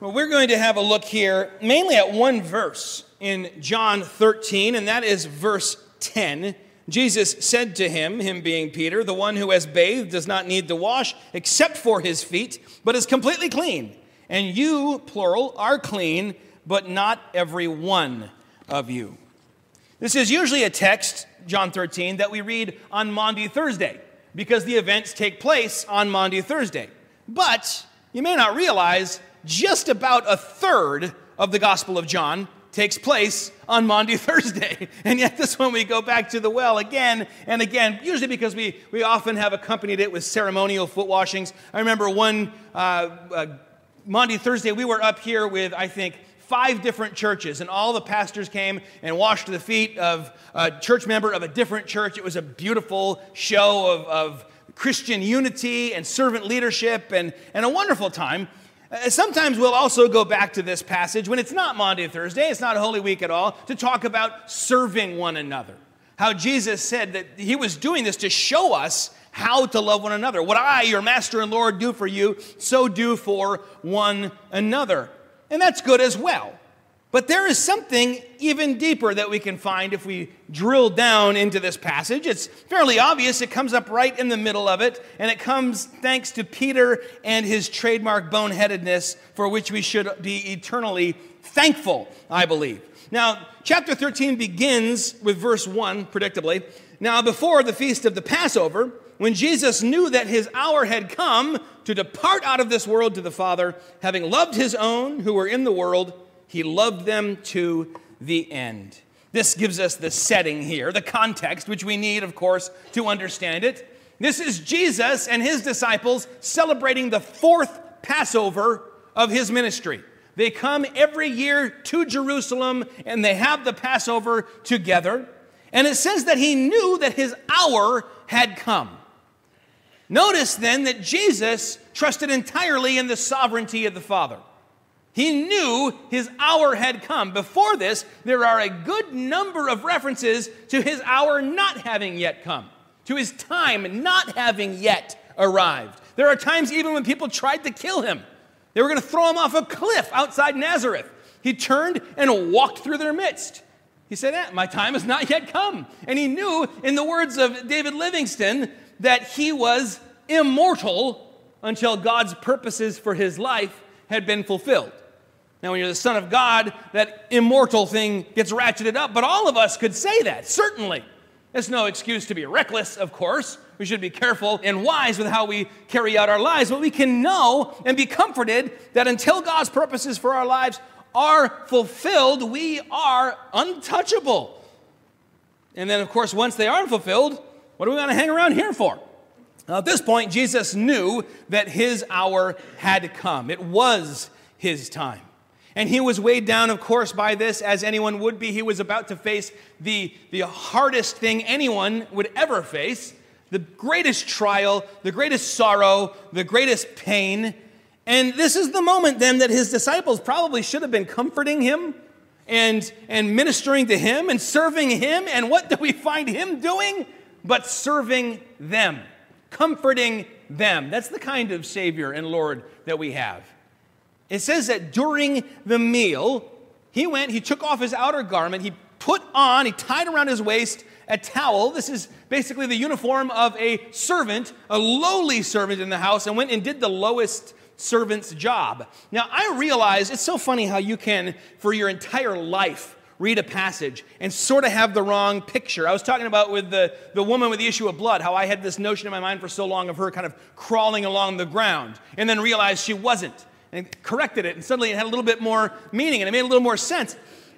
Well, we're going to have a look here mainly at one verse in John 13, and that is verse 10. Jesus said to him, him being Peter, the one who has bathed does not need to wash except for his feet, but is completely clean. And you, plural, are clean, but not every one of you. This is usually a text, John 13, that we read on Maundy Thursday because the events take place on Maundy Thursday. But you may not realize just about a third of the Gospel of John takes place on Maundy Thursday. And yet, this one we go back to the well again and again, usually because we, we often have accompanied it with ceremonial foot washings. I remember one uh, uh, Maundy Thursday, we were up here with, I think, five different churches, and all the pastors came and washed the feet of a church member of a different church. It was a beautiful show of, of Christian unity and servant leadership and, and a wonderful time. Uh, sometimes we'll also go back to this passage when it's not Maundy Thursday, it's not Holy Week at all, to talk about serving one another. How Jesus said that he was doing this to show us how to love one another. What I, your master and Lord, do for you, so do for one another. And that's good as well. But there is something even deeper that we can find if we drill down into this passage. It's fairly obvious. It comes up right in the middle of it, and it comes thanks to Peter and his trademark boneheadedness, for which we should be eternally thankful, I believe. Now, chapter 13 begins with verse 1, predictably. Now, before the feast of the Passover, when Jesus knew that his hour had come to depart out of this world to the Father, having loved his own who were in the world, he loved them to the end. This gives us the setting here, the context, which we need, of course, to understand it. This is Jesus and his disciples celebrating the fourth Passover of his ministry. They come every year to Jerusalem and they have the Passover together. And it says that he knew that his hour had come. Notice then that Jesus trusted entirely in the sovereignty of the Father. He knew his hour had come. Before this, there are a good number of references to his hour not having yet come, to his time not having yet arrived. There are times even when people tried to kill him. They were going to throw him off a cliff outside Nazareth. He turned and walked through their midst. He said, eh, My time has not yet come. And he knew, in the words of David Livingstone, that he was immortal until God's purposes for his life had been fulfilled. Now, when you're the Son of God, that immortal thing gets ratcheted up, but all of us could say that, certainly. It's no excuse to be reckless, of course. We should be careful and wise with how we carry out our lives, but we can know and be comforted that until God's purposes for our lives are fulfilled, we are untouchable. And then, of course, once they are fulfilled, what do we want to hang around here for? Now, at this point, Jesus knew that his hour had come, it was his time. And he was weighed down, of course, by this, as anyone would be. He was about to face the, the hardest thing anyone would ever face the greatest trial, the greatest sorrow, the greatest pain. And this is the moment then that his disciples probably should have been comforting him and, and ministering to him and serving him. And what do we find him doing? But serving them, comforting them. That's the kind of Savior and Lord that we have. It says that during the meal, he went, he took off his outer garment, he put on, he tied around his waist a towel. This is basically the uniform of a servant, a lowly servant in the house, and went and did the lowest servant's job. Now, I realize it's so funny how you can, for your entire life, read a passage and sort of have the wrong picture. I was talking about with the, the woman with the issue of blood, how I had this notion in my mind for so long of her kind of crawling along the ground and then realized she wasn't and corrected it, and suddenly it had a little bit more meaning and it made a little more sense.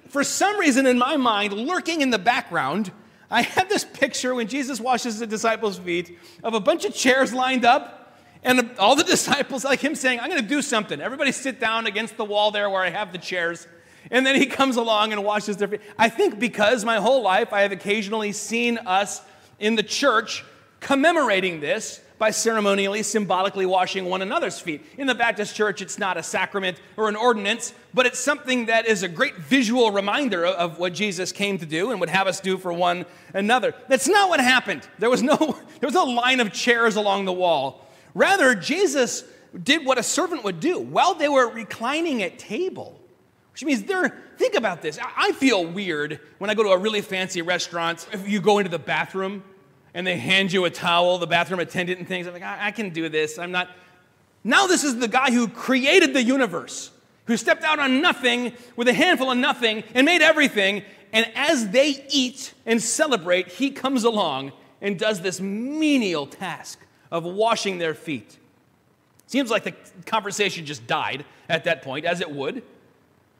For some reason in my mind, lurking in the background, I had this picture when Jesus washes the disciples' feet of a bunch of chairs lined up and all the disciples, like him saying, I'm going to do something. Everybody sit down against the wall there where I have the chairs. And then he comes along and washes their feet. I think because my whole life I have occasionally seen us in the church commemorating this by ceremonially, symbolically washing one another's feet. In the Baptist church, it's not a sacrament or an ordinance, but it's something that is a great visual reminder of what Jesus came to do and would have us do for one another. That's not what happened. There was no, there was no line of chairs along the wall. Rather, Jesus did what a servant would do while they were reclining at table. Which means they're, think about this. I feel weird when I go to a really fancy restaurant. If you go into the bathroom and they hand you a towel, the bathroom attendant and things, I'm like, I, I can do this. I'm not. Now, this is the guy who created the universe, who stepped out on nothing with a handful of nothing and made everything. And as they eat and celebrate, he comes along and does this menial task of washing their feet. Seems like the conversation just died at that point, as it would.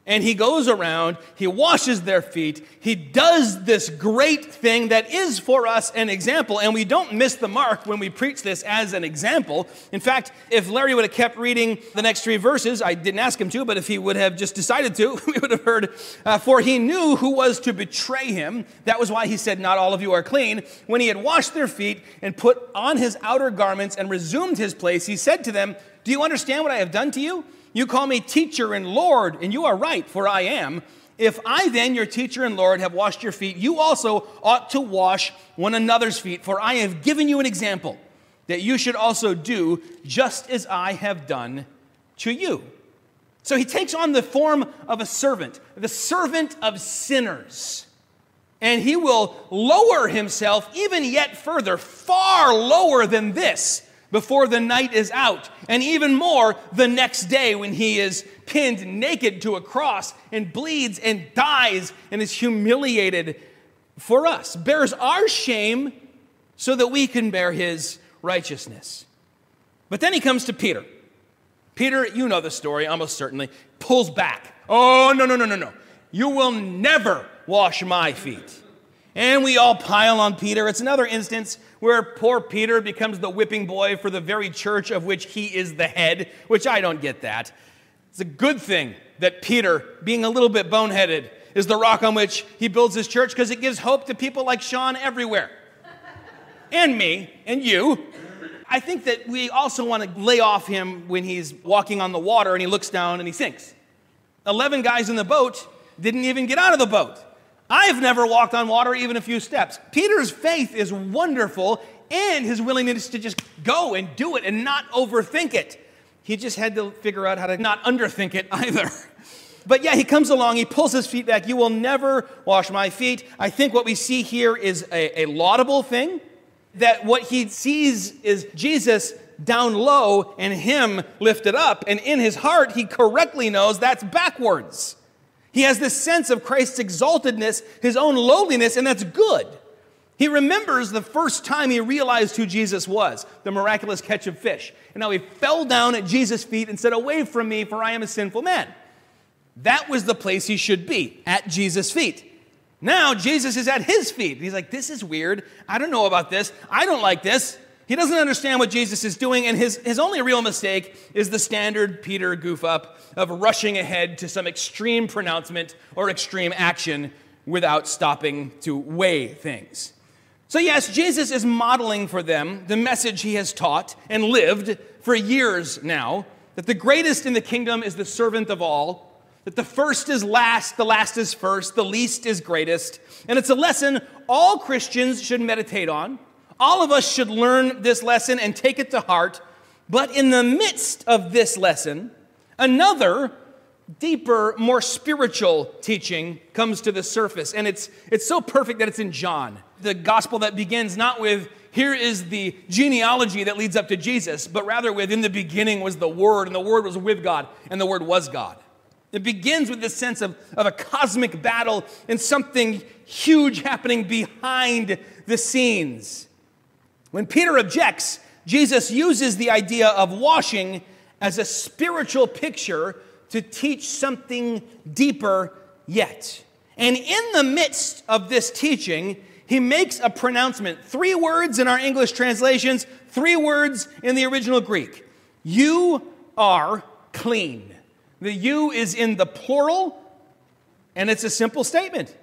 And he goes around, he washes their feet, he does this great thing that is for us an example, and we don't miss the mark when we preach this as an example. In fact, if Larry would have kept reading the next three verses, I didn't ask him to, but if he would have just decided to, we would have heard, uh, For he knew who was to betray him. That was why he said, Not all of you are clean. When he had washed their feet and put on his outer garments and resumed his place, he said to them, Do you understand what I have done to you? You call me teacher and Lord, and you are right, for I am. If I then, your teacher and Lord, have washed your feet, you also ought to wash one another's feet, for I have given you an example that you should also do just as I have done to you. So he takes on the form of a servant, the servant of sinners. And he will lower himself even yet further, far lower than this before the night is out, and even more the next day when he is pinned naked to a cross and bleeds and dies and is humiliated for us, bears our shame so that we can bear his righteousness. But then he comes to Peter. Peter, you know the story almost certainly, pulls back. Oh, no, no, no, no, no. You will never wash my feet. And we all pile on Peter. It's another instance where poor Peter becomes the whipping boy for the very church of which he is the head, which I don't get that. It's a good thing that Peter, being a little bit boneheaded, is the rock on which he builds his church because it gives hope to people like Sean everywhere. and me, and you. I think that we also want to lay off him when he's walking on the water and he looks down and he sinks. 11 guys in the boat didn't even get out of the boat. I've never walked on water even a few steps. Peter's faith is wonderful and his willingness to just go and do it and not overthink it. He just had to figure out how to not underthink it either. But yeah, he comes along, he pulls his feet back. You will never wash my feet. I think what we see here is a, a laudable thing. That what he sees is Jesus down low and him lifted up. And in his heart, he correctly knows that's backwards. He has this sense of Christ's exaltedness, his own lowliness, and that's good. He remembers the first time he realized who Jesus was, the miraculous catch of fish. And now he fell down at Jesus' feet and said, Away from me, for I am a sinful man. That was the place he should be, at Jesus' feet. Now Jesus is at his feet. He's like, This is weird. I don't know about this. I don't like this. He doesn't understand what Jesus is doing, and his, his only real mistake is the standard Peter goof up of rushing ahead to some extreme pronouncement or extreme action without stopping to weigh things. So, yes, Jesus is modeling for them the message he has taught and lived for years now that the greatest in the kingdom is the servant of all, that the first is last, the last is first, the least is greatest. And it's a lesson all Christians should meditate on all of us should learn this lesson and take it to heart. But in the midst of this lesson, another deeper, more spiritual teaching comes to the surface. And it's, it's so perfect that it's in John, the gospel that begins not with, here is the genealogy that leads up to Jesus, but rather with, in the beginning was the Word, and the Word was with God, and the Word was God. It begins with this sense of, of a cosmic battle and something huge happening behind the scenes. When Peter objects, Jesus uses the idea of washing as a spiritual picture to teach something deeper yet. And in the midst of this teaching, he makes a pronouncement. Three words in our English translations, three words in the original Greek. You are clean. The you is in the plural, and it's a simple statement.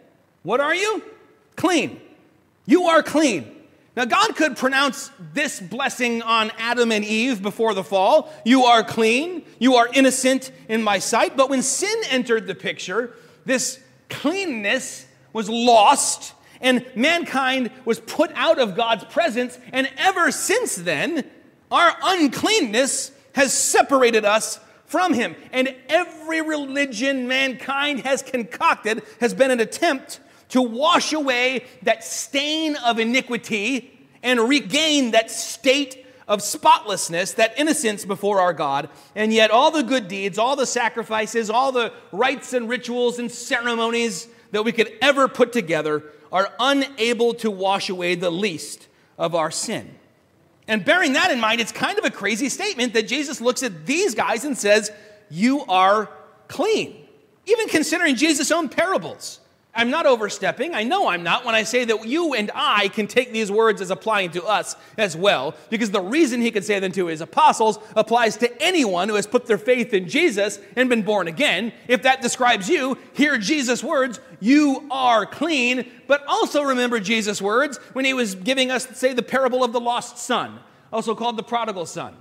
What are you? Clean. You are clean. Now, God could pronounce this blessing on Adam and Eve before the fall You are clean, you are innocent in my sight. But when sin entered the picture, this cleanness was lost, and mankind was put out of God's presence. And ever since then, our uncleanness has separated us from him. And every religion mankind has concocted has been an attempt to wash away that stain of iniquity and regain that state of spotlessness, that innocence before our God. And yet, all the good deeds, all the sacrifices, all the rites and rituals and ceremonies that we could ever put together are unable to wash away the least of our sin. And bearing that in mind, it's kind of a crazy statement that Jesus looks at these guys and says, You are clean. Even considering Jesus' own parables. I'm not overstepping. I know I'm not when I say that you and I can take these words as applying to us as well, because the reason he could say them to his apostles applies to anyone who has put their faith in Jesus and been born again. If that describes you, hear Jesus' words, you are clean. But also remember Jesus' words when he was giving us, say, the parable of the lost son, also called the prodigal son.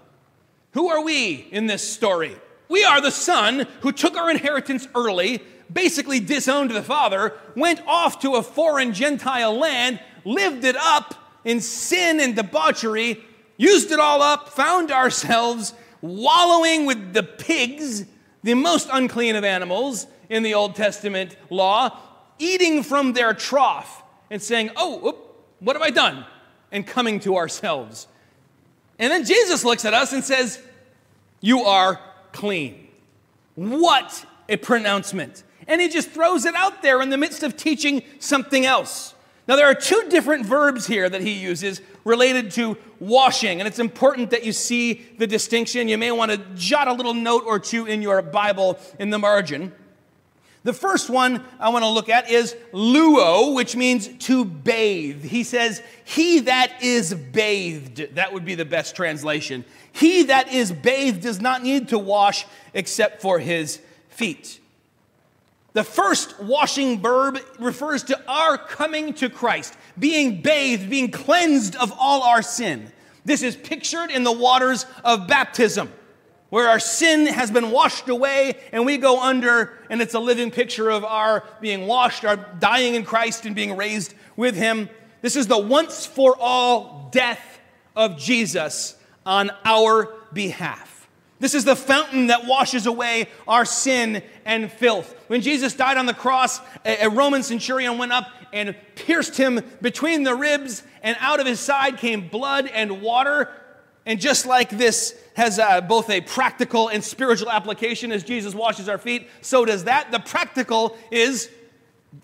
Who are we in this story? We are the son who took our inheritance early basically disowned the father, went off to a foreign Gentile land, lived it up in sin and debauchery, used it all up, found ourselves wallowing with the pigs, the most unclean of animals in the Old Testament law, eating from their trough and saying, Oh, what have I done? And coming to ourselves. And then Jesus looks at us and says, You are clean. What a pronouncement and he just throws it out there in the midst of teaching something else. Now, there are two different verbs here that he uses related to washing, and it's important that you see the distinction. You may want to jot a little note or two in your Bible in the margin. The first one I want to look at is luo, which means to bathe. He says, He that is bathed. That would be the best translation. He that is bathed does not need to wash except for his feet. The first washing verb refers to our coming to Christ, being bathed, being cleansed of all our sin. This is pictured in the waters of baptism, where our sin has been washed away and we go under, and it's a living picture of our being washed, our dying in Christ and being raised with Him. This is the once for all death of Jesus on our behalf. This is the fountain that washes away our sin and filth. When Jesus died on the cross, a Roman centurion went up and pierced him between the ribs, and out of his side came blood and water. And just like this has uh, both a practical and spiritual application as Jesus washes our feet, so does that. The practical is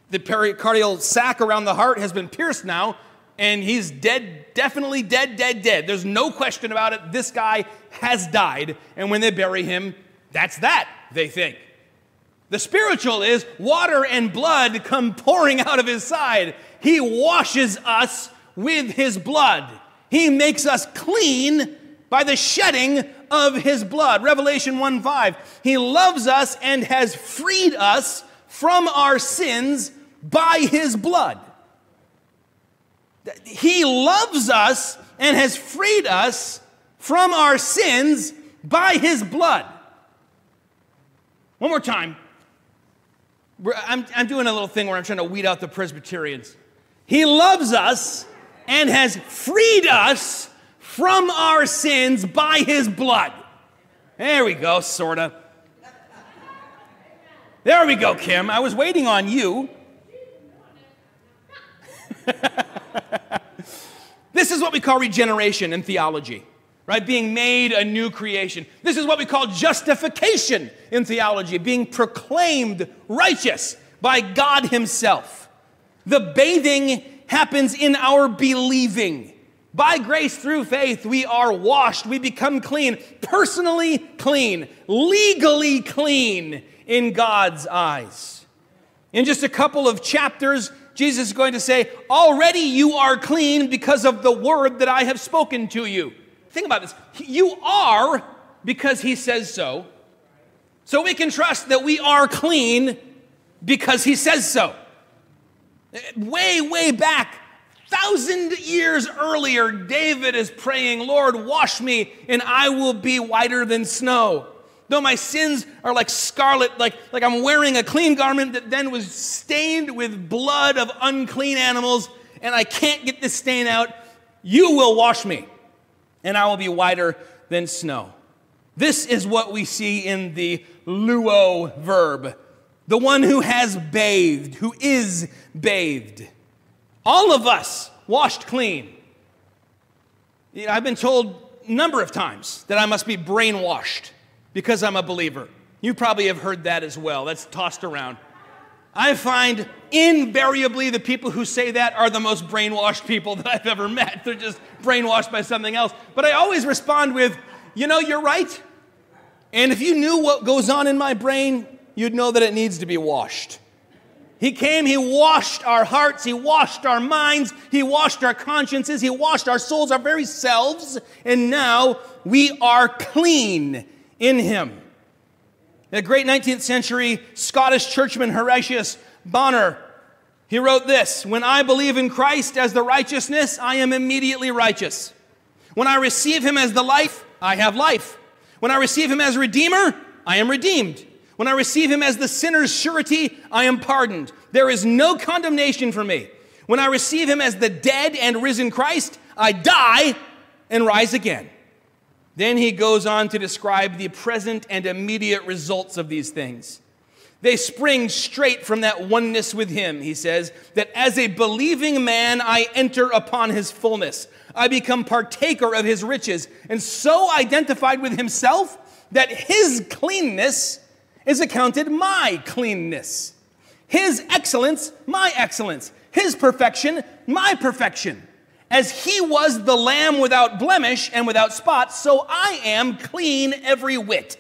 the pericardial sac around the heart has been pierced now, and he's dead, definitely dead, dead, dead. There's no question about it. This guy has died. And when they bury him, that's that, they think. The spiritual is water and blood come pouring out of his side. He washes us with his blood. He makes us clean by the shedding of his blood. Revelation 1 5. He loves us and has freed us from our sins by his blood. He loves us and has freed us from our sins by his blood. One more time. I'm, I'm doing a little thing where I'm trying to weed out the Presbyterians. He loves us and has freed us from our sins by his blood. There we go, sort of. There we go, Kim. I was waiting on you. this is what we call regeneration in theology, right? Being made a new creation. This is what we call justification in theology, being proclaimed righteous by God Himself. The bathing happens in our believing. By grace through faith, we are washed, we become clean, personally clean, legally clean in God's eyes. In just a couple of chapters, Jesus is going to say, Already you are clean because of the word that I have spoken to you. Think about this. You are because he says so. So we can trust that we are clean because he says so. Way, way back, thousand years earlier, David is praying, Lord, wash me and I will be whiter than snow. Though my sins are like scarlet, like, like I'm wearing a clean garment that then was stained with blood of unclean animals, and I can't get this stain out, you will wash me, and I will be whiter than snow. This is what we see in the luo verb, the one who has bathed, who is bathed. All of us washed clean. I've been told a number of times that I must be brainwashed because I'm a believer. You probably have heard that as well. That's tossed around. I find invariably the people who say that are the most brainwashed people that I've ever met. They're just brainwashed by something else. But I always respond with, you know, you're right. And if you knew what goes on in my brain, you'd know that it needs to be washed. He came, He washed our hearts, He washed our minds, He washed our consciences, He washed our souls, our very selves, and now we are clean in Him. The great 19th century Scottish churchman Horatius Bonar, he wrote this When I believe in Christ as the righteousness, I am immediately righteous. When I receive Him as the life, I have life. When I receive Him as Redeemer, I am redeemed. When I receive him as the sinner's surety, I am pardoned. There is no condemnation for me. When I receive him as the dead and risen Christ, I die and rise again. Then he goes on to describe the present and immediate results of these things. They spring straight from that oneness with him, he says, that as a believing man, I enter upon his fullness. I become partaker of his riches, and so identified with himself that his cleanness is accounted my cleanness. His excellence, my excellence. His perfection, my perfection. As he was the lamb without blemish and without spot, so I am clean every whit.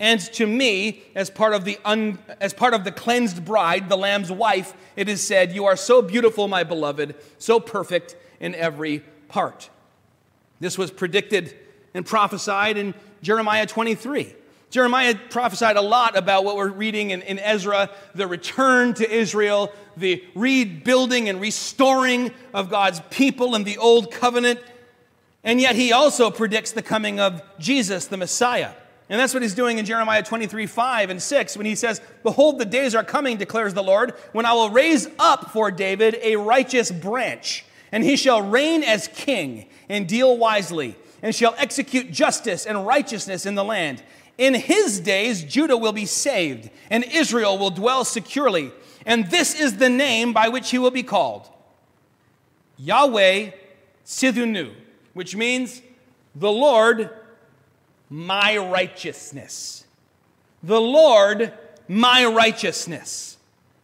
And to me, as part of the un, as part of the cleansed bride, the lamb's wife, it is said, "You are so beautiful, my beloved, so perfect in every part." This was predicted and prophesied in Jeremiah 23. Jeremiah prophesied a lot about what we're reading in, in, Ezra the return to Israel, the rebuilding and restoring of God's people in the old covenant. And yet he also predicts the coming of Jesus, the Messiah. And that's what he's doing in Jeremiah 23 5 and 6 when he says, Behold, the days are coming, declares the Lord, when I will raise up for David a righteous branch, and he shall reign as king and deal wisely, and shall execute justice and righteousness in the land. In his days, Judah will be saved, and Israel will dwell securely. And this is the name by which he will be called Yahweh Tsidkenu, which means the Lord, my righteousness. The Lord, my righteousness.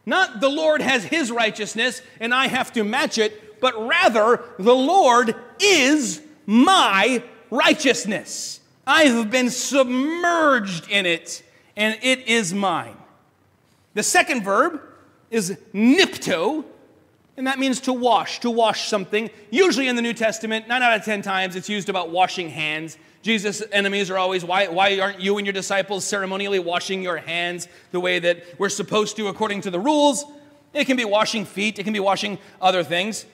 Not the Lord has his righteousness and I have to match it, but rather the Lord is my righteousness. I have been submerged in it, and it is mine. The second verb is nipto, and that means to wash, to wash something. Usually in the New Testament, nine out of ten times, it's used about washing hands. Jesus' enemies are always, why, why aren't you and your disciples ceremonially washing your hands the way that we're supposed to according to the rules? It can be washing feet, it can be washing other things.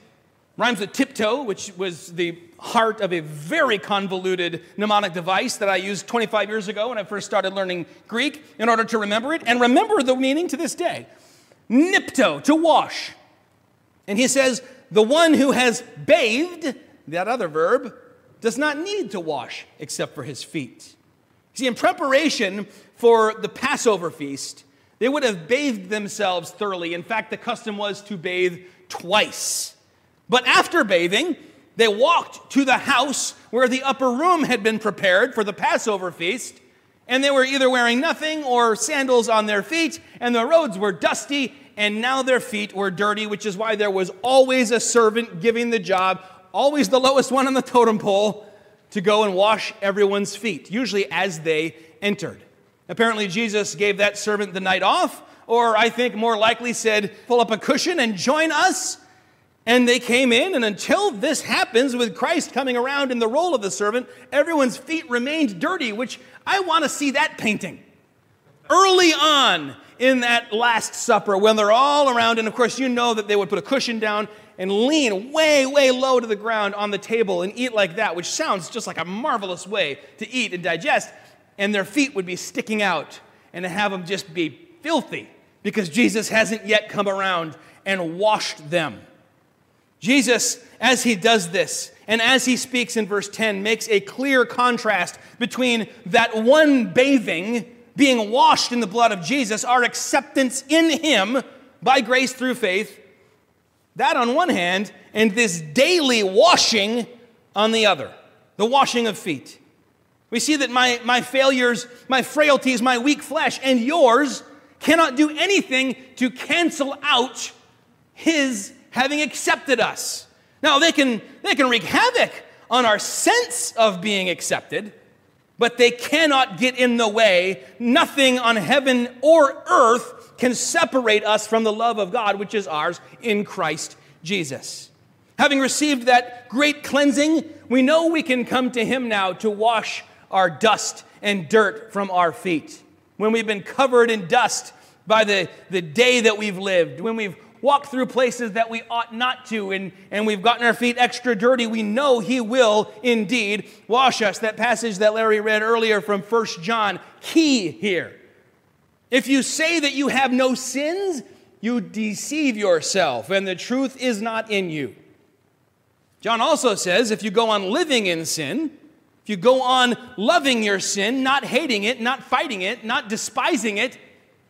Rhymes with tiptoe, which was the heart of a very convoluted mnemonic device that I used 25 years ago when I first started learning Greek in order to remember it and remember the meaning to this day. Nipto, to wash. And he says, the one who has bathed, that other verb, does not need to wash except for his feet. See, in preparation for the Passover feast, they would have bathed themselves thoroughly. In fact, the custom was to bathe twice. But after bathing, they walked to the house where the upper room had been prepared for the Passover feast, and they were either wearing nothing or sandals on their feet, and the roads were dusty, and now their feet were dirty, which is why there was always a servant giving the job, always the lowest one on the totem pole, to go and wash everyone's feet, usually as they entered. Apparently, Jesus gave that servant the night off, or I think more likely said, pull up a cushion and join us and they came in, and until this happens with Christ coming around in the role of the servant, everyone's feet remained dirty, which I want to see that painting. Early on in that Last Supper, when they're all around, and of course, you know that they would put a cushion down and lean way, way low to the ground on the table and eat like that, which sounds just like a marvelous way to eat and digest. And their feet would be sticking out and to have them just be filthy because Jesus hasn't yet come around and washed them. Jesus, as he does this, And as he speaks in verse 10, makes a clear contrast between that one bathing, being washed in the blood of Jesus, our acceptance in him by grace through faith, that on one hand, and this daily washing on the other, the washing of feet. We see that my, my failures, my frailties, my weak flesh, and yours cannot do anything to cancel out his having accepted us. Now, they can, they can wreak havoc on our sense of being accepted, but they cannot get in the way. Nothing on heaven or earth can separate us from the love of God, which is ours in Christ Jesus. Having received that great cleansing, we know we can come to Him now to wash our dust and dirt from our feet. When we've been covered in dust by the, the day that we've lived, when we've walked through places that we ought not to, and, and we've gotten our feet extra dirty, we know He will indeed wash us. That passage that Larry read earlier from First John, key here. If you say that you have no sins, you deceive yourself, and the truth is not in you. John also says if you go on living in sin, if you go on loving your sin, not hating it, not fighting it, not despising it,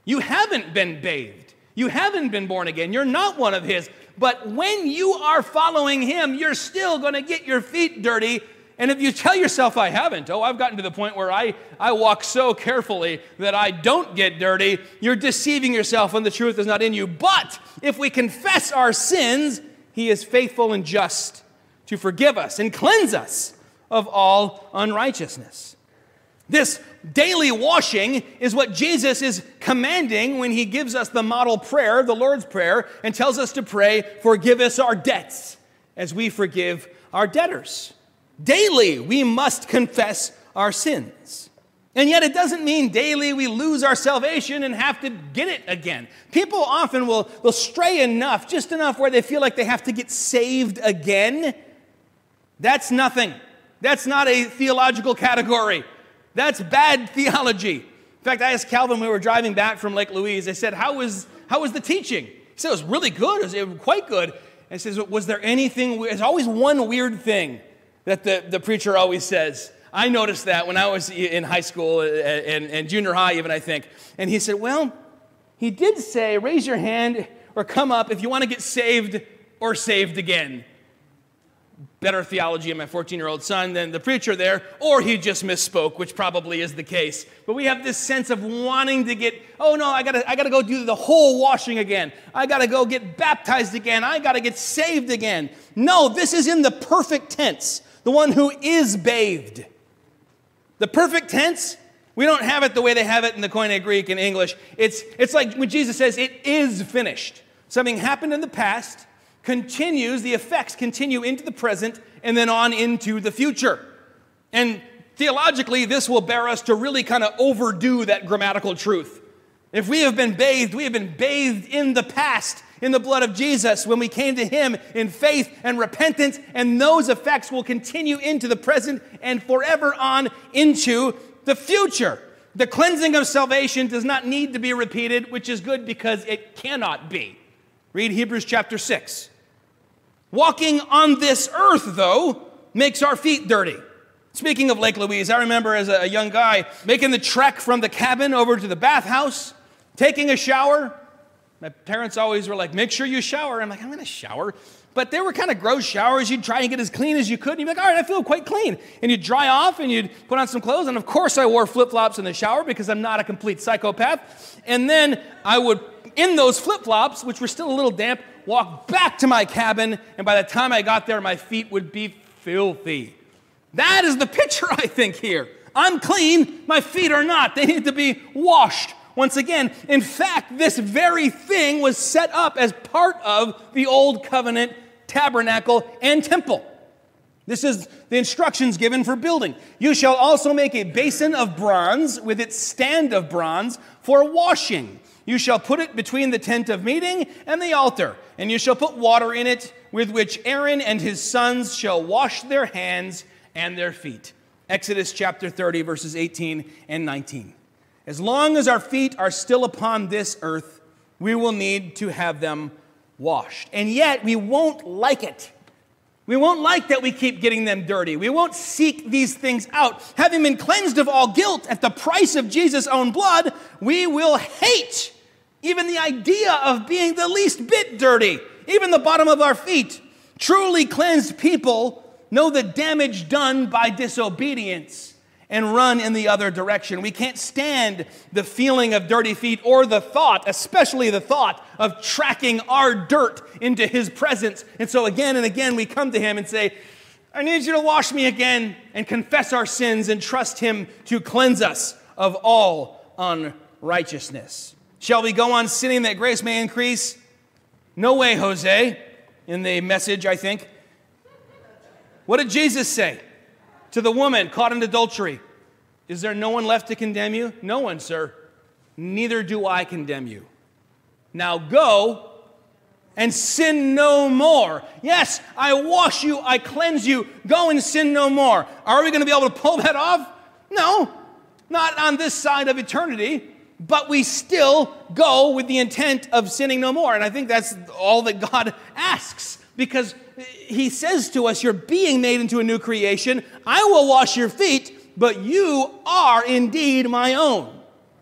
you haven't been bathed. You haven't been born again. You're not one of His. But when you are following Him, you're still going to get your feet dirty. And if you tell yourself, I haven't, oh, I've gotten to the point where I, I walk so carefully that I don't get dirty, you're deceiving yourself and the truth is not in you. But if we confess our sins, He is faithful and just to forgive us and cleanse us of all unrighteousness. This daily washing is what Jesus is commanding when he gives us the model prayer, the Lord's Prayer, and tells us to pray, Forgive us our debts as we forgive our debtors. Daily, we must confess our sins. And yet, it doesn't mean daily we lose our salvation and have to get it again. People often will, will stray enough, just enough where they feel like they have to get saved again. That's nothing. That's not a theological category. That's bad theology. In fact, I asked Calvin when we were driving back from Lake Louise, I said, How was, how was the teaching? He said, It was really good. It was, it was quite good. And he says, Was there anything, there's always one weird thing that the, the preacher always says. I noticed that when I was in high school uh, and, and junior high, even, I think. And he said, Well, he did say, Raise your hand or come up if you want to get saved or saved again better theology in my 14 year old son than the preacher there, or he just misspoke, which probably is the case. But we have this sense of wanting to get, oh no, I gotta, I gotta go do the whole washing again. I gotta go get baptized again. I gotta get saved again. No, this is in the perfect tense, the one who is bathed. The perfect tense, we don't have it the way they have it in the Koine Greek and English. It's, it's like when Jesus says, it is finished. Something happened in the past, continues, the effects continue into the present and then on into the future. And theologically, this will bear us to really kind of overdo that grammatical truth. If we have been bathed, we have been bathed in the past in the blood of Jesus when we came to Him in faith and repentance, and those effects will continue into the present and forever on into the future. The cleansing of salvation does not need to be repeated, which is good because it cannot be. Read Hebrews chapter 6. Walking on this earth, though, makes our feet dirty. Speaking of Lake Louise, I remember as a young guy making the trek from the cabin over to the bathhouse, taking a shower. My parents always were like, make sure you shower. I'm like, I'm going to shower. But they were kind of gross showers. You'd try and get as clean as you could. And you'd be like, all right, I feel quite clean. And you'd dry off and you'd put on some clothes. And of course, I wore flip flops in the shower because I'm not a complete psychopath. And then I would in those flip flops, which were still a little damp, walk back to my cabin, and by the time I got there, my feet would be filthy. That is the picture, I think, here. I'm clean, my feet are not. They need to be washed once again. In fact, this very thing was set up as part of the Old Covenant tabernacle and temple. This is the instructions given for building. You shall also make a basin of bronze with its stand of bronze for washing you shall put it between the tent of meeting and the altar, and you shall put water in it, with which Aaron and his sons shall wash their hands and their feet. Exodus chapter 30, verses 18 and 19. As long as our feet are still upon this earth, we will need to have them washed. And yet, we won't like it. We won't like that we keep getting them dirty. We won't seek these things out. Having been cleansed of all guilt at the price of Jesus' own blood, we will hate even the idea of being the least bit dirty, even the bottom of our feet. Truly cleansed people know the damage done by disobedience and run in the other direction. We can't stand the feeling of dirty feet or the thought, especially the thought of tracking our dirt into His presence. And so again and again, we come to Him and say, I need you to wash me again and confess our sins and trust Him to cleanse us of all unrighteousness. Shall we go on sinning that grace may increase? No way, Jose, in the message, I think. What did Jesus say? to the woman caught in adultery, Is there no one left to condemn you? No one, sir. Neither do I condemn you. Now go and sin no more. Yes, I wash you, I cleanse you. Go and sin no more. Are we going to be able to pull that off? No, not on this side of eternity, but we still go with the intent of sinning no more. And I think that's all that God asks because he says to us, You're being made into a new creation. I will wash your feet, but you are indeed my own.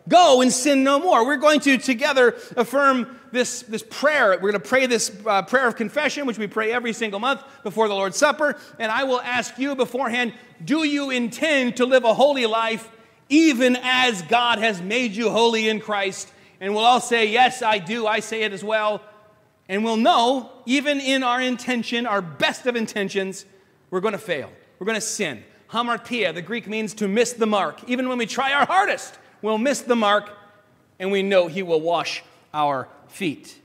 Go and sin no more. We're going to together affirm this, this prayer. We're going to pray this uh, prayer of confession, which we pray every single month before the Lord's Supper. And I will ask you beforehand do you intend to live a holy life even as God has made you holy in Christ? And we'll all say, Yes, I do. I say it as well. And we'll know, even in our intention, our best of intentions, we're going to fail. We're going to sin. Hamartia, the Greek means to miss the mark. Even when we try our hardest, we'll miss the mark, and we know He will wash our feet.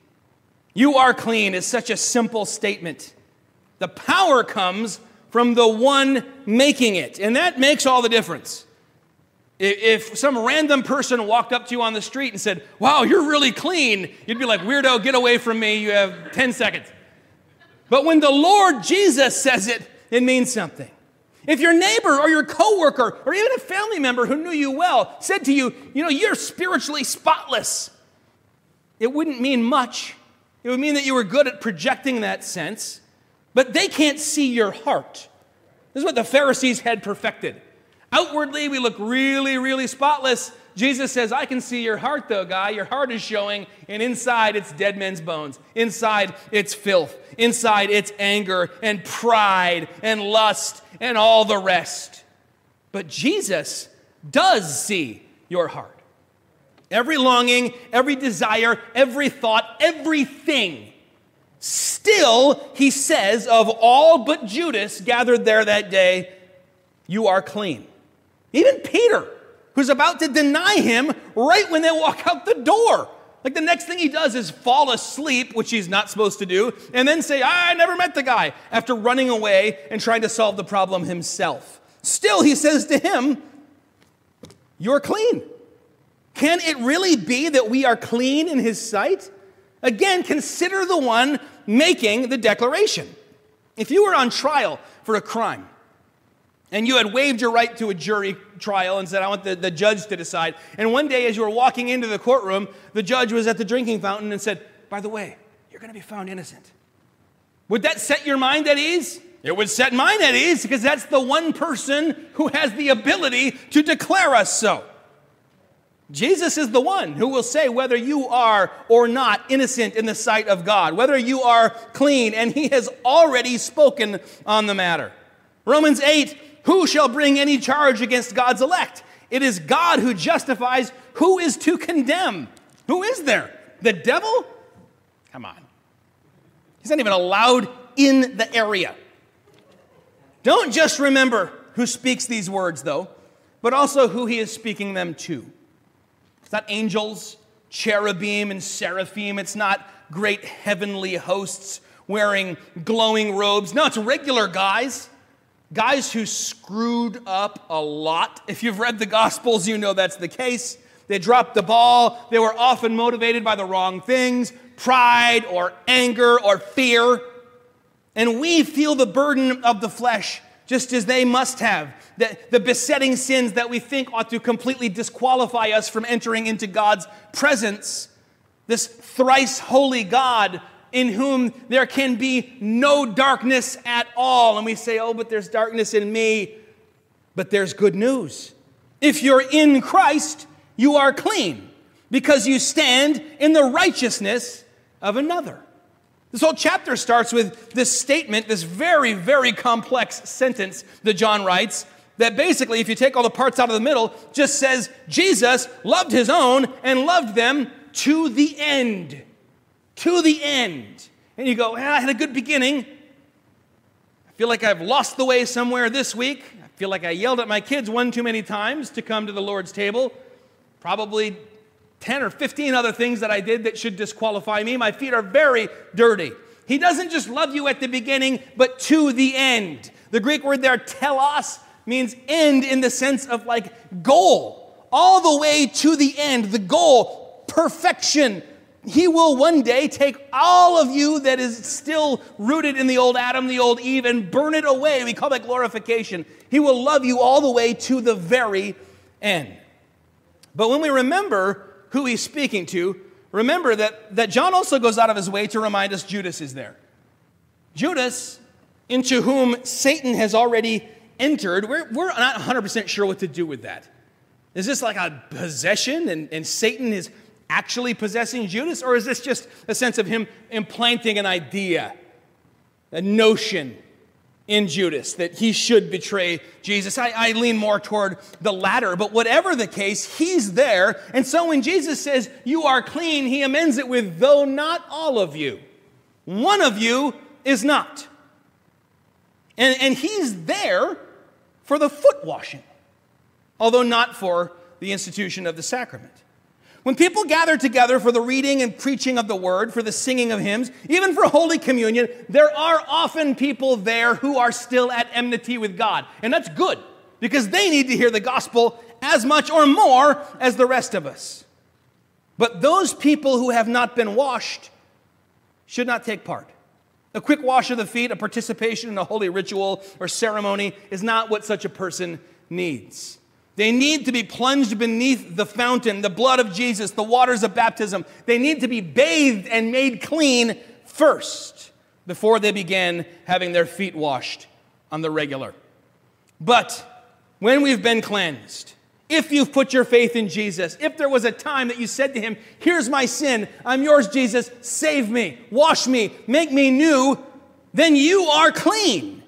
You are clean is such a simple statement. The power comes from the one making it, and that makes all the difference. If some random person walked up to you on the street and said, Wow, you're really clean, you'd be like, Weirdo, get away from me. You have 10 seconds. But when the Lord Jesus says it, it means something. If your neighbor or your coworker or even a family member who knew you well said to you, You know, you're spiritually spotless, it wouldn't mean much. It would mean that you were good at projecting that sense, but they can't see your heart. This is what the Pharisees had perfected. Outwardly, we look really, really spotless. Jesus says, I can see your heart, though, guy. Your heart is showing, and inside it's dead men's bones. Inside it's filth. Inside it's anger and pride and lust and all the rest. But Jesus does see your heart. Every longing, every desire, every thought, everything. Still, he says, of all but Judas gathered there that day, you are clean. Even Peter, who's about to deny him right when they walk out the door. Like the next thing he does is fall asleep, which he's not supposed to do, and then say, I never met the guy, after running away and trying to solve the problem himself. Still, he says to him, You're clean. Can it really be that we are clean in his sight? Again, consider the one making the declaration. If you were on trial for a crime, and you had waived your right to a jury trial and said, I want the, the judge to decide. And one day, as you were walking into the courtroom, the judge was at the drinking fountain and said, By the way, you're going to be found innocent. Would that set your mind at ease? It would set mine at ease because that's the one person who has the ability to declare us so. Jesus is the one who will say whether you are or not innocent in the sight of God, whether you are clean, and he has already spoken on the matter. Romans 8 who shall bring any charge against God's elect? It is God who justifies. Who is to condemn? Who is there? The devil? Come on. He's not even allowed in the area. Don't just remember who speaks these words, though, but also who he is speaking them to. It's not angels, cherubim, and seraphim. It's not great heavenly hosts wearing glowing robes. No, it's regular guys guys who screwed up a lot. If you've read the Gospels, you know that's the case. They dropped the ball. They were often motivated by the wrong things pride or anger or fear. And we feel the burden of the flesh just as they must have. The, the besetting sins that we think ought to completely disqualify us from entering into God's presence. This thrice holy God in whom there can be no darkness at all. And we say, oh, but there's darkness in me. But there's good news. If you're in Christ, you are clean because you stand in the righteousness of another. This whole chapter starts with this statement, this very, very complex sentence that John writes, that basically, if you take all the parts out of the middle, just says Jesus loved his own and loved them to the end. To the end. And you go, well, I had a good beginning. I feel like I've lost the way somewhere this week. I feel like I yelled at my kids one too many times to come to the Lord's table. Probably 10 or 15 other things that I did that should disqualify me. My feet are very dirty. He doesn't just love you at the beginning, but to the end. The Greek word there, telos, means end in the sense of like goal, all the way to the end, the goal, perfection. He will one day take all of you that is still rooted in the old Adam, the old Eve, and burn it away. We call that glorification. He will love you all the way to the very end. But when we remember who he's speaking to, remember that, that John also goes out of his way to remind us Judas is there. Judas, into whom Satan has already entered, we're, we're not 100% sure what to do with that. Is this like a possession and, and Satan is actually possessing Judas? Or is this just a sense of him implanting an idea, a notion in Judas that he should betray Jesus? I, I lean more toward the latter, but whatever the case, he's there. And so when Jesus says, You are clean, he amends it with, Though not all of you, one of you is not. And, and he's there for the foot washing, although not for the institution of the sacrament. When people gather together for the reading and preaching of the word, for the singing of hymns, even for Holy Communion, there are often people there who are still at enmity with God. And that's good because they need to hear the gospel as much or more as the rest of us. But those people who have not been washed should not take part. A quick wash of the feet, a participation in a holy ritual or ceremony is not what such a person needs. They need to be plunged beneath the fountain, the blood of Jesus, the waters of baptism. They need to be bathed and made clean first before they begin having their feet washed on the regular. But when we've been cleansed, if you've put your faith in Jesus, if there was a time that you said to him, Here's my sin, I'm yours, Jesus, save me, wash me, make me new, then you are clean.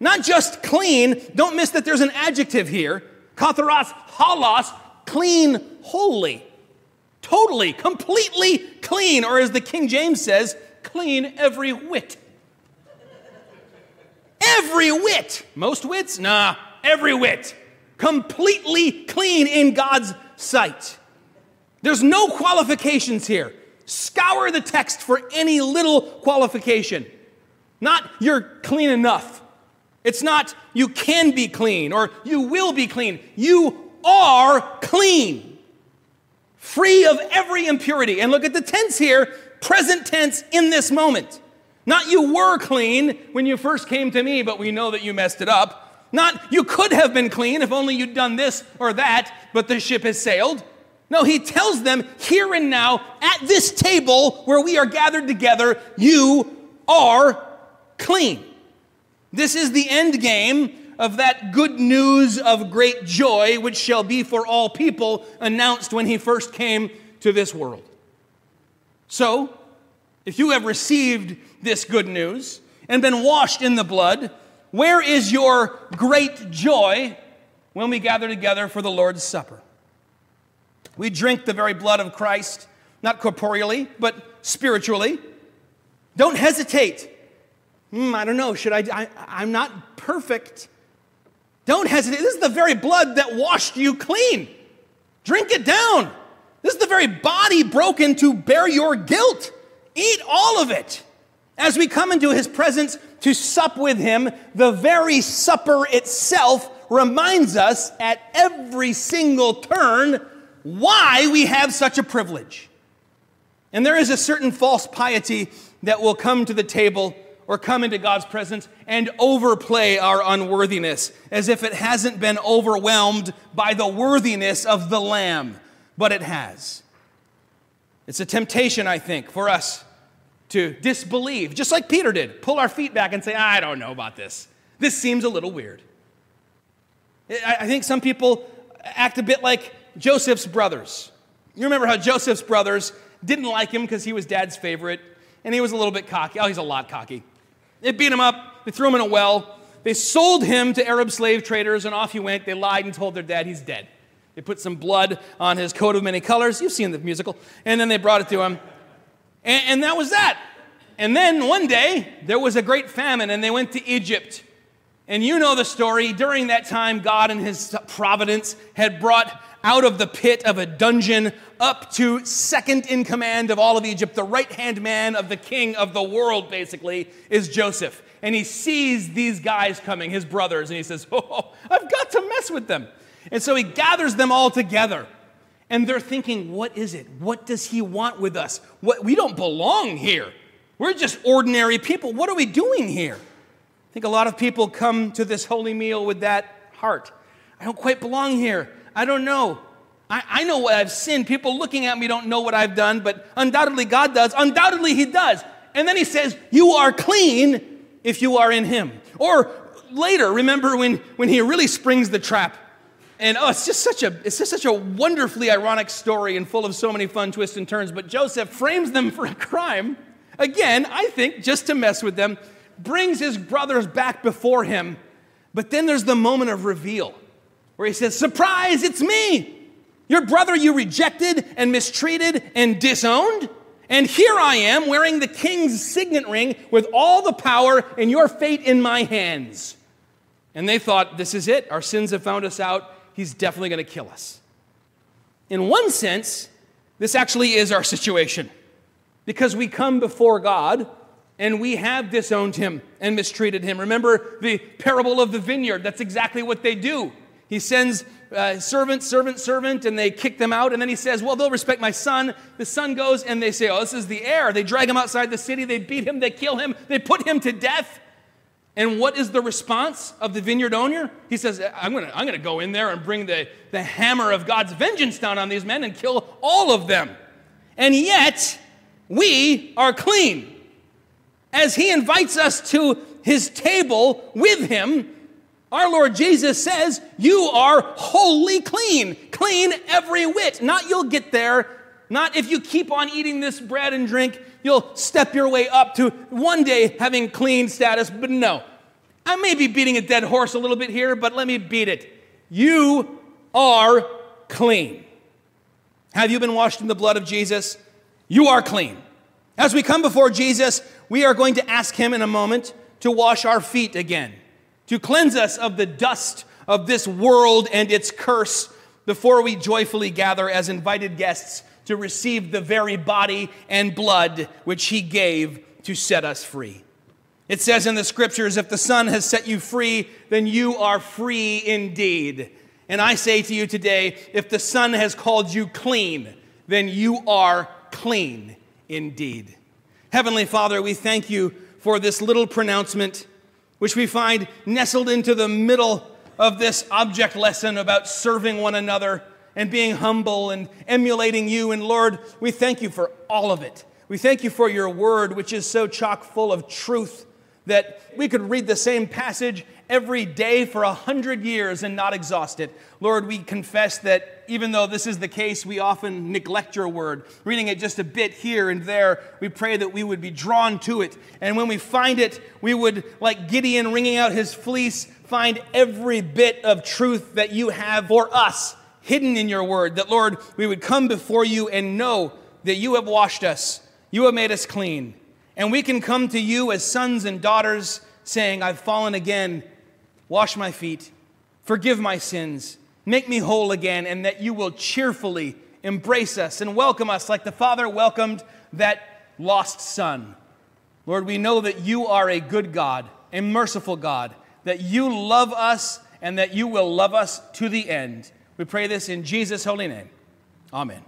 Not just clean, don't miss that there's an adjective here. Katharos, holos, clean, holy. Totally, completely clean, or as the King James says, clean every whit. Every whit. Most wits? Nah, every whit completely clean in God's sight. There's no qualifications here. Scour the text for any little qualification. Not you're clean enough. It's not you can be clean or you will be clean. You are clean, free of every impurity. And look at the tense here present tense in this moment. Not you were clean when you first came to me, but we know that you messed it up. Not, you could have been clean if only you'd done this or that, but the ship has sailed. No, he tells them here and now, at this table where we are gathered together, you are clean. This is the end game of that good news of great joy, which shall be for all people, announced when he first came to this world. So, if you have received this good news and been washed in the blood, where is your great joy when we gather together for the Lord's Supper? We drink the very blood of Christ, not corporeally, but spiritually. Don't hesitate. Hmm, I don't know, should I, I? I'm not perfect. Don't hesitate. This is the very blood that washed you clean. Drink it down. This is the very body broken to bear your guilt. Eat all of it. As we come into his presence to sup with him, the very supper itself reminds us at every single turn why we have such a privilege. And there is a certain false piety that will come to the table or come into God's presence and overplay our unworthiness as if it hasn't been overwhelmed by the worthiness of the Lamb, but it has. It's a temptation, I think, for us to disbelieve, just like Peter did, pull our feet back and say, I don't know about this. This seems a little weird. I think some people act a bit like Joseph's brothers. You remember how Joseph's brothers didn't like him because he was dad's favorite, and he was a little bit cocky. Oh, he's a lot cocky. They beat him up, they threw him in a well, they sold him to Arab slave traders, and off he went. They lied and told their dad he's dead. They put some blood on his coat of many colors. You've seen the musical. And then they brought it to him. And, and that was that. And then one day, there was a great famine, and they went to Egypt. And you know the story. During that time, God, and His providence, had brought out of the pit of a dungeon up to second in command of all of Egypt, the right hand man of the king of the world, basically, is Joseph. And he sees these guys coming, his brothers, and he says, Oh, I've got to mess with them. And so he gathers them all together. And they're thinking, What is it? What does he want with us? What, we don't belong here. We're just ordinary people. What are we doing here? I think a lot of people come to this holy meal with that heart. I don't quite belong here. I don't know. I, I know what I've sinned. People looking at me don't know what I've done, but undoubtedly God does. Undoubtedly He does. And then He says, You are clean if you are in Him. Or later, remember when, when He really springs the trap. And oh, it's just such a it's just such a wonderfully ironic story and full of so many fun twists and turns. But Joseph frames them for a crime. Again, I think just to mess with them, brings his brothers back before him. But then there's the moment of reveal where he says, Surprise, it's me. Your brother you rejected and mistreated and disowned. And here I am wearing the king's signet ring with all the power and your fate in my hands. And they thought, This is it. Our sins have found us out. He's definitely going to kill us. In one sense, this actually is our situation because we come before God and we have disowned him and mistreated him. Remember the parable of the vineyard? That's exactly what they do. He sends uh, servant, servant, servant, and they kick them out. And then he says, Well, they'll respect my son. The son goes and they say, Oh, this is the heir. They drag him outside the city. They beat him. They kill him. They put him to death. And what is the response of the vineyard owner? He says, I'm going to I'm to go in there and bring the, the hammer of God's vengeance down on these men and kill all of them. And yet, we are clean. As he invites us to his table with him, our Lord Jesus says, You are wholly clean, clean every whit. Not you'll get there, not if you keep on eating this bread and drink, you'll step your way up to one day having clean status, but no. I may be beating a dead horse a little bit here, but let me beat it. You are clean. Have you been washed in the blood of Jesus? You are clean. As we come before Jesus, we are going to ask Him in a moment to wash our feet again to cleanse us of the dust of this world and its curse before we joyfully gather as invited guests to receive the very body and blood which he gave to set us free. It says in the scriptures, if the Son has set you free, then you are free indeed. And I say to you today, if the Son has called you clean, then you are clean indeed. Heavenly Father, we thank you for this little pronouncement which we find nestled into the middle of this object lesson about serving one another and being humble and emulating you. And Lord, we thank you for all of it. We thank you for your word, which is so chock full of truth that we could read the same passage every day for a hundred years and not exhaust it. Lord, we confess that even though this is the case, we often neglect your word. Reading it just a bit here and there, we pray that we would be drawn to it. And when we find it, we would, like Gideon wringing out his fleece, find every bit of truth that you have for us hidden in your word. That, Lord, we would come before you and know that you have washed us, you have made us clean. And we can come to you as sons and daughters saying, I've fallen again wash my feet, forgive my sins, make me whole again, and that you will cheerfully embrace us and welcome us like the Father welcomed that lost son. Lord, we know that you are a good God, a merciful God, that you love us and that you will love us to the end. We pray this in Jesus' holy name. Amen.